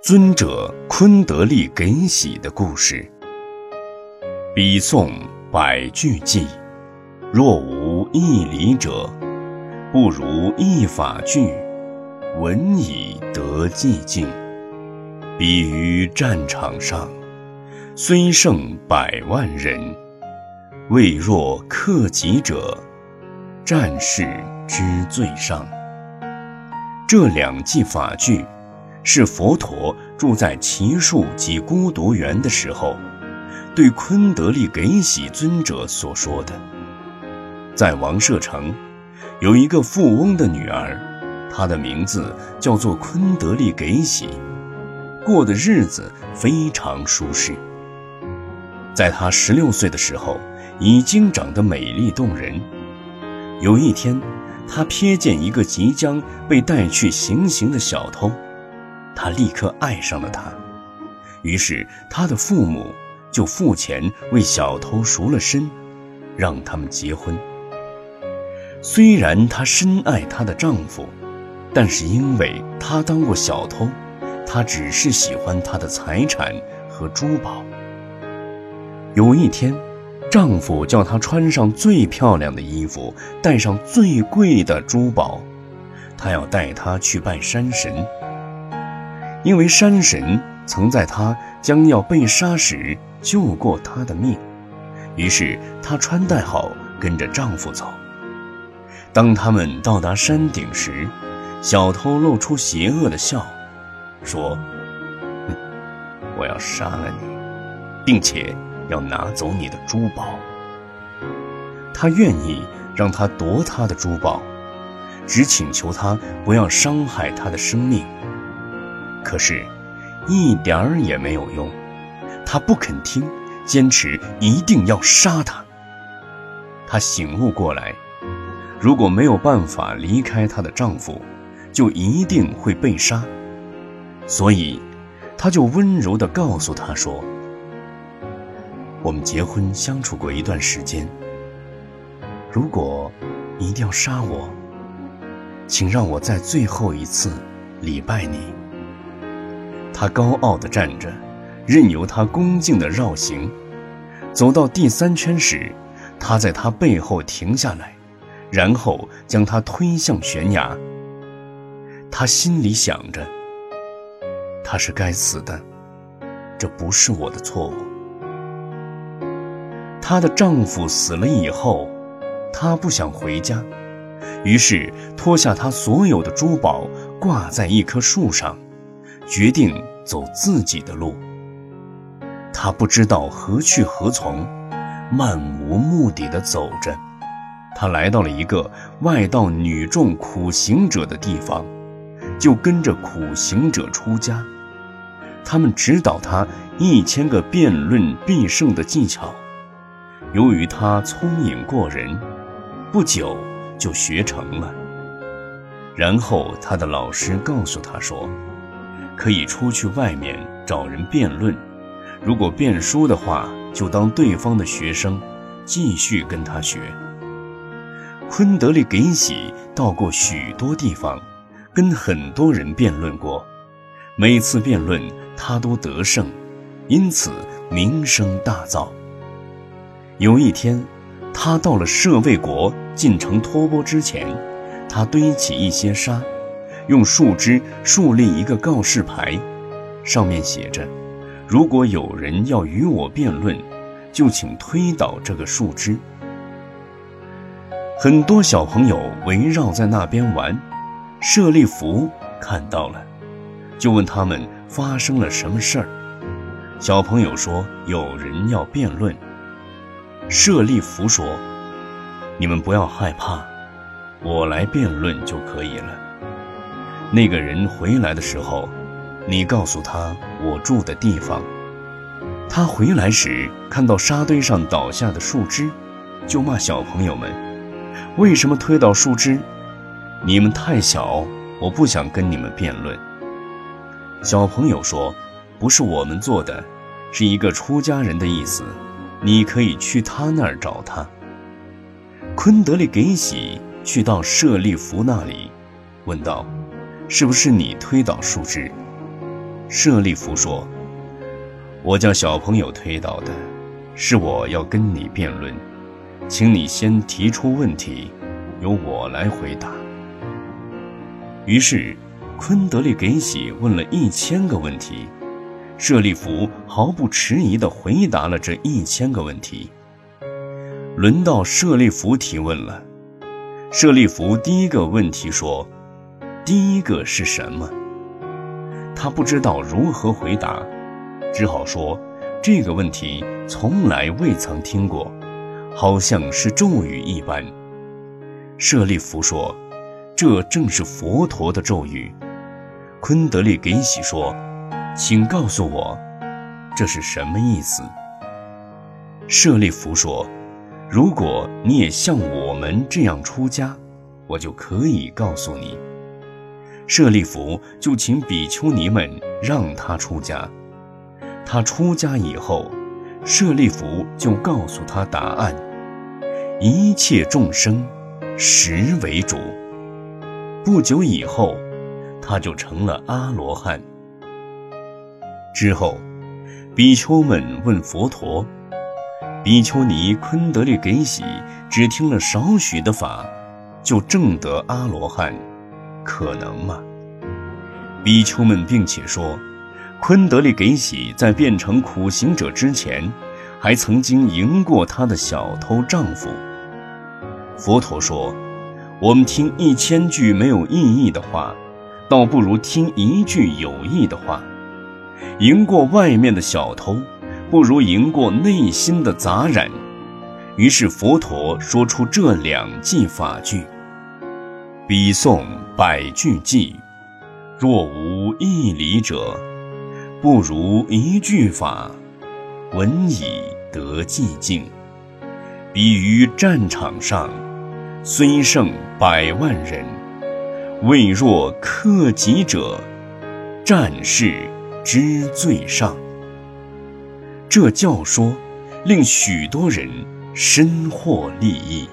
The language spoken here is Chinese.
尊者昆德利给喜的故事。笔诵百句记，若无一理者，不如一法句，闻以得寂静。比于战场上，虽胜百万人，未若克己者，战士之最上。这两记法句。是佛陀住在奇树及孤独园的时候，对昆德利给喜尊者所说的。在王舍城，有一个富翁的女儿，她的名字叫做昆德利给喜，过的日子非常舒适。在她十六岁的时候，已经长得美丽动人。有一天，她瞥见一个即将被带去行刑的小偷。他立刻爱上了他，于是他的父母就付钱为小偷赎了身，让他们结婚。虽然她深爱她的丈夫，但是因为她当过小偷，她只是喜欢他的财产和珠宝。有一天，丈夫叫她穿上最漂亮的衣服，带上最贵的珠宝，他要带她去拜山神。因为山神曾在她将要被杀时救过她的命，于是她穿戴好，跟着丈夫走。当他们到达山顶时，小偷露出邪恶的笑，说：“我要杀了你，并且要拿走你的珠宝。”他愿意让他夺他的珠宝，只请求他不要伤害他的生命。可是，一点儿也没有用，她不肯听，坚持一定要杀他。她醒悟过来，如果没有办法离开她的丈夫，就一定会被杀。所以，她就温柔地告诉他说：“我们结婚相处过一段时间，如果你一定要杀我，请让我在最后一次礼拜你。”他高傲地站着，任由他恭敬地绕行。走到第三圈时，他在他背后停下来，然后将他推向悬崖。他心里想着：“他是该死的，这不是我的错误。”她的丈夫死了以后，她不想回家，于是脱下她所有的珠宝，挂在一棵树上。决定走自己的路。他不知道何去何从，漫无目的地走着。他来到了一个外道女众苦行者的地方，就跟着苦行者出家。他们指导他一千个辩论必胜的技巧。由于他聪颖过人，不久就学成了。然后他的老师告诉他说。可以出去外面找人辩论，如果辩输的话，就当对方的学生，继续跟他学。昆德利给喜到过许多地方，跟很多人辩论过，每次辩论他都得胜，因此名声大噪。有一天，他到了舍卫国进城托钵之前，他堆起一些沙。用树枝树立一个告示牌，上面写着：“如果有人要与我辩论，就请推倒这个树枝。”很多小朋友围绕在那边玩，舍利弗看到了，就问他们发生了什么事儿。小朋友说：“有人要辩论。”舍利弗说：“你们不要害怕，我来辩论就可以了。”那个人回来的时候，你告诉他我住的地方。他回来时看到沙堆上倒下的树枝，就骂小朋友们：“为什么推倒树枝？你们太小，我不想跟你们辩论。”小朋友说：“不是我们做的，是一个出家人的意思，你可以去他那儿找他。”昆德利给喜去到舍利弗那里，问道。是不是你推倒树枝？舍利弗说：“我叫小朋友推倒的，是我要跟你辩论，请你先提出问题，由我来回答。”于是，昆德利给喜问了一千个问题，舍利弗毫不迟疑地回答了这一千个问题。轮到舍利弗提问了，舍利弗第一个问题说：“第一个是什么？”他不知道如何回答，只好说：“这个问题从来未曾听过，好像是咒语一般。”舍利弗说：“这正是佛陀的咒语。”昆德利给喜说：“请告诉我，这是什么意思？”舍利弗说：“如果你也像我们这样出家，我就可以告诉你。”舍利弗就请比丘尼们让他出家。他出家以后，舍利弗就告诉他答案：一切众生，实为主。不久以后，他就成了阿罗汉。之后，比丘们问佛陀：“比丘尼昆德利给喜只听了少许的法，就证得阿罗汉。”可能吗？比丘们并且说，昆德利给喜在变成苦行者之前，还曾经赢过他的小偷丈夫。佛陀说：“我们听一千句没有意义的话，倒不如听一句有益的话。赢过外面的小偷，不如赢过内心的杂染。”于是佛陀说出这两句法句。比诵百句偈，若无一理者，不如一句法，闻已得寂静。比于战场上，虽胜百万人，未若克己者，战事之最上。这教说令许多人深获利益。